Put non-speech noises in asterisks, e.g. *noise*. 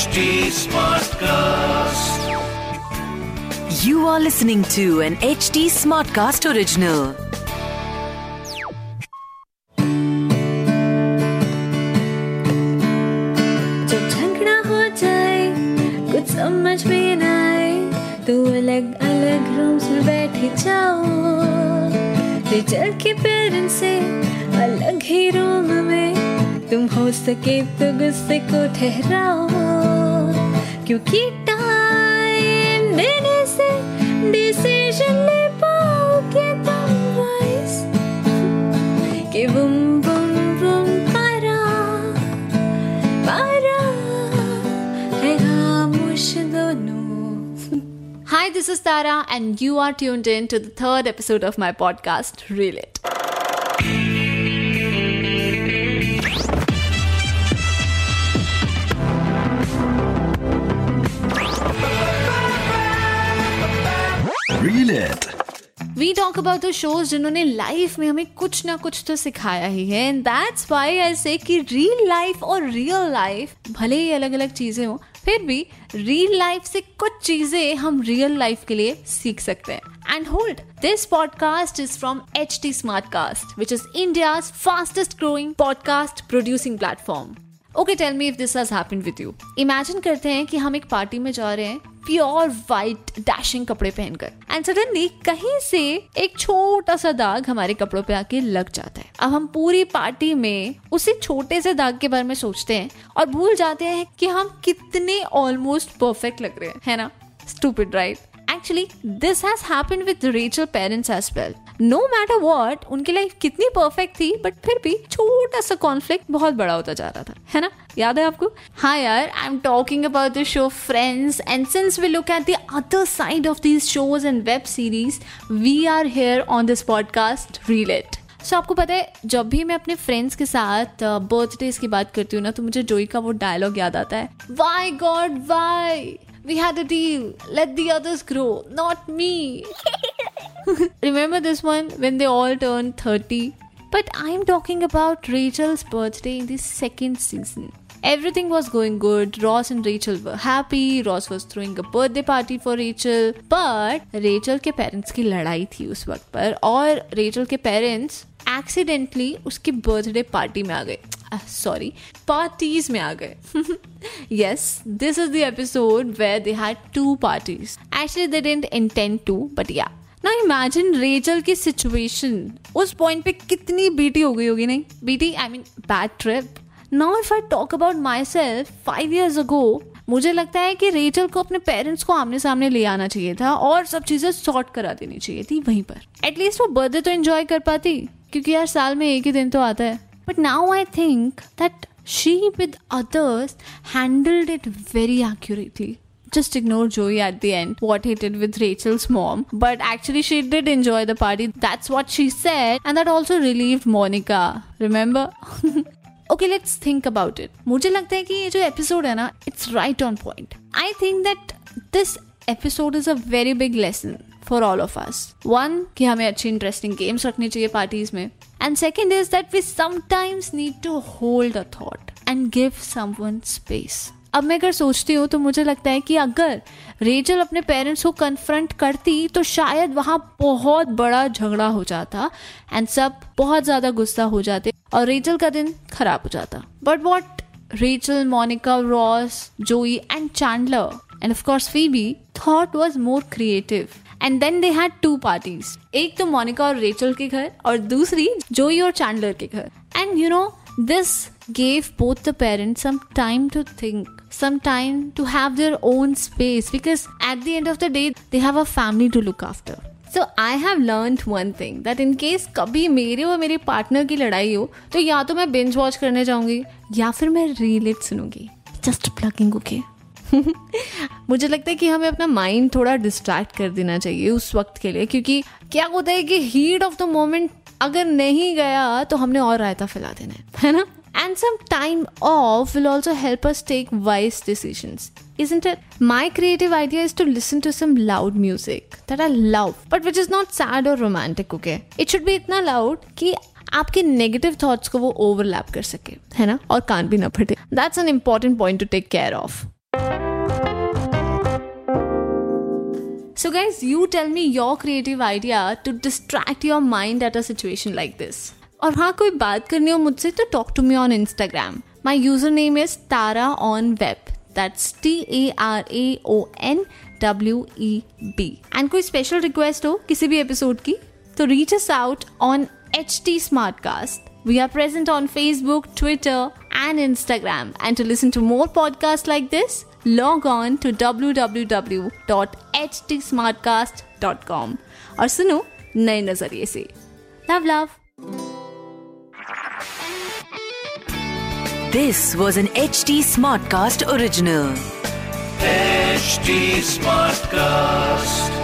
HD Smartcast. You are listening to an HD Smartcast original. जब झगड़ा हो जाए कुछ समझ में न आए तो अलग अलग रूम्स में बैठे जाओ रिचल के पेरेंट्स से अलग ही रूम में तुम हो सके तो गुस्से को ठहराओ क्योंकि टाइम देने से डिसीजन ले पाओगे तुम वाइस कि बुम बुम बुम पारा पारा है खामोश दोनों Hi, this is Tara, and you are tuned in to the third episode of my podcast, Reel It. Reel it. We talk about the shows जिन्होंने लाइफ में हमें कुछ ना कुछ तो सिखाया ही है and that's why I say कि रियल लाइफ और रियल लाइफ भले ही अलग अलग चीज़ें हो, फिर भी रियल लाइफ से कुछ चीज़ें हम रियल लाइफ के लिए सीख सकते हैं and hold this podcast is from H T Smartcast which is India fastest growing podcast producing platform okay tell me if this has happened with you imagine करते हैं कि हम एक पार्टी में जा रहे हैं प्योर वाइट डैशिंग कपड़े पहनकर। एंड सडनली कहीं से एक छोटा सा दाग हमारे कपड़ों पे आके लग जाता है। अब हम पूरी पार्टी में उसी छोटे से दाग के बारे में सोचते हैं और भूल जाते हैं कि हम कितने ऑलमोस्ट परफेक्ट लग रहे हैं, है ना? Stupid right actually this has happened with Rachel parents as well no matter what उनकी लाइफ कितनी परफेक्ट थी बट फिर भी छोटा सा कॉन्फ्लिक्ट बहुत बड़ा होता जा रहा था, है ना? याद है आपको? हाँ यार I am talking about the show Friends and since we look at the other side of these shows and web series we are here on this podcast reel it so आपको पता है, जब भी मैं अपने फ्रेंड्स के साथ birthdays की बात करती हूँ ना तो मुझे जोई का वो डायलॉग याद आता है। Why God why We had a deal. Let the others grow, not me. *laughs* Remember this one when they all turned 30? But I'm talking about Rachel's birthday in the second season. Everything was going good. Ross and Rachel were happy. Ross was throwing a birthday party for Rachel. But Rachel के parents की लड़ाई थी उस वक्त पर और Rachel के parents accidentally उसकी बर्थडे पार्टी में आ गए सॉरी पार्टीज़ में आ गए. *laughs* Yes, this is the episode where they had two parties. Actually, they didn't intend to, but yeah. Now imagine Rachel की सिचुएशन उस पॉइंट पे कितनी बीटी हो गई होगी, नहीं? BT I mean bad trip now if I talk about myself five years ago मुझे लगता है कि रेचल को अपने पेरेंट्स को आमने सामने ले आना चाहिए था और सब चीज़ें सॉर्ट करा देनी चाहिए थी वहीं पर. एटलीस्ट वो बर्थडे तो एंजॉय कर पाती, क्योंकि यार साल में एक ही दिन तो आता है. But now I think that she with others handled it very accurately. Just ignore Joey at the end, what he did with Rachel's mom. But actually, she did enjoy the party. That's what she said. And that also relieved Monica. Remember? okay, let's think about it. मुझे लगता है कि ये जो episode है ना, it's right on point. I think that this episode is a very big lesson for all of us. One, कि हमें अच्छी इंटरेस्टिंग गेम्स रखनी चाहिए पार्टीज़ में and second is that we sometimes need to hold a thought and give someone space अब मैं अगर सोचती हूँ तो मुझे लगता है कि अगर रेचल अपने पेरेंट्स को कन्फ्रंट करती तो शायद वहाँ बहुत बड़ा झगड़ा हो जाता एंड सब बहुत ज़्यादा गुस्सा हो जाते और रेचल का दिन खराब हो जाता। But what Rachel Monica, Ross, Joey and Chandler and of course Phoebe thought was more creative and then they had two parties एक तो मोनिका और रेचल के घर और दूसरी जोई और चैंडलर के घर. And you know this gave both the parents some time to think, some time to have their own space because at the end of the day, they have a family to look after. So I have learn one thing that in case कभी मेरे और मेरे partner की लड़ाई हो तो या तो मैं बिंज वॉच करने जाऊँगी, या फिर मैं रीलेट सुनूँगी. जस्ट प्लगिंग ओके मुझे लगता है कि हमें अपना माइंड थोड़ा डिस्ट्रैक्ट कर देना चाहिए उस वक्त के लिए, क्योंकि क्या होता है कि हीट ऑफ़ द मोमेंट अगर नहीं गया तो हमने और रायता फैला देना है है ना? And some time off will also help us take wise decision is and my creative idea is to listen to some loud music that I love but which is not sad और romantic okay it should भी इतना loud कि आपके negative thoughts को वो overlap कर सके, है ना? और कान भी ना फटे। That's an important point to take care of So, guys, you tell me your creative idea to distract your mind at a situation like this. और हाँ कोई बात करनी हो मुझसे तो talk to me on Instagram my username is Tara on web that's T A R A O N W E B and कोई special request हो किसी भी एपिसोड की तो reach us out on H T Smartcast We are present on Facebook, Twitter, and Instagram. And to listen to more podcasts like this, log on to www.htsmartcast.com और सुनो नए नज़रिए से love love This was an HT Smartcast original. HT Smartcast.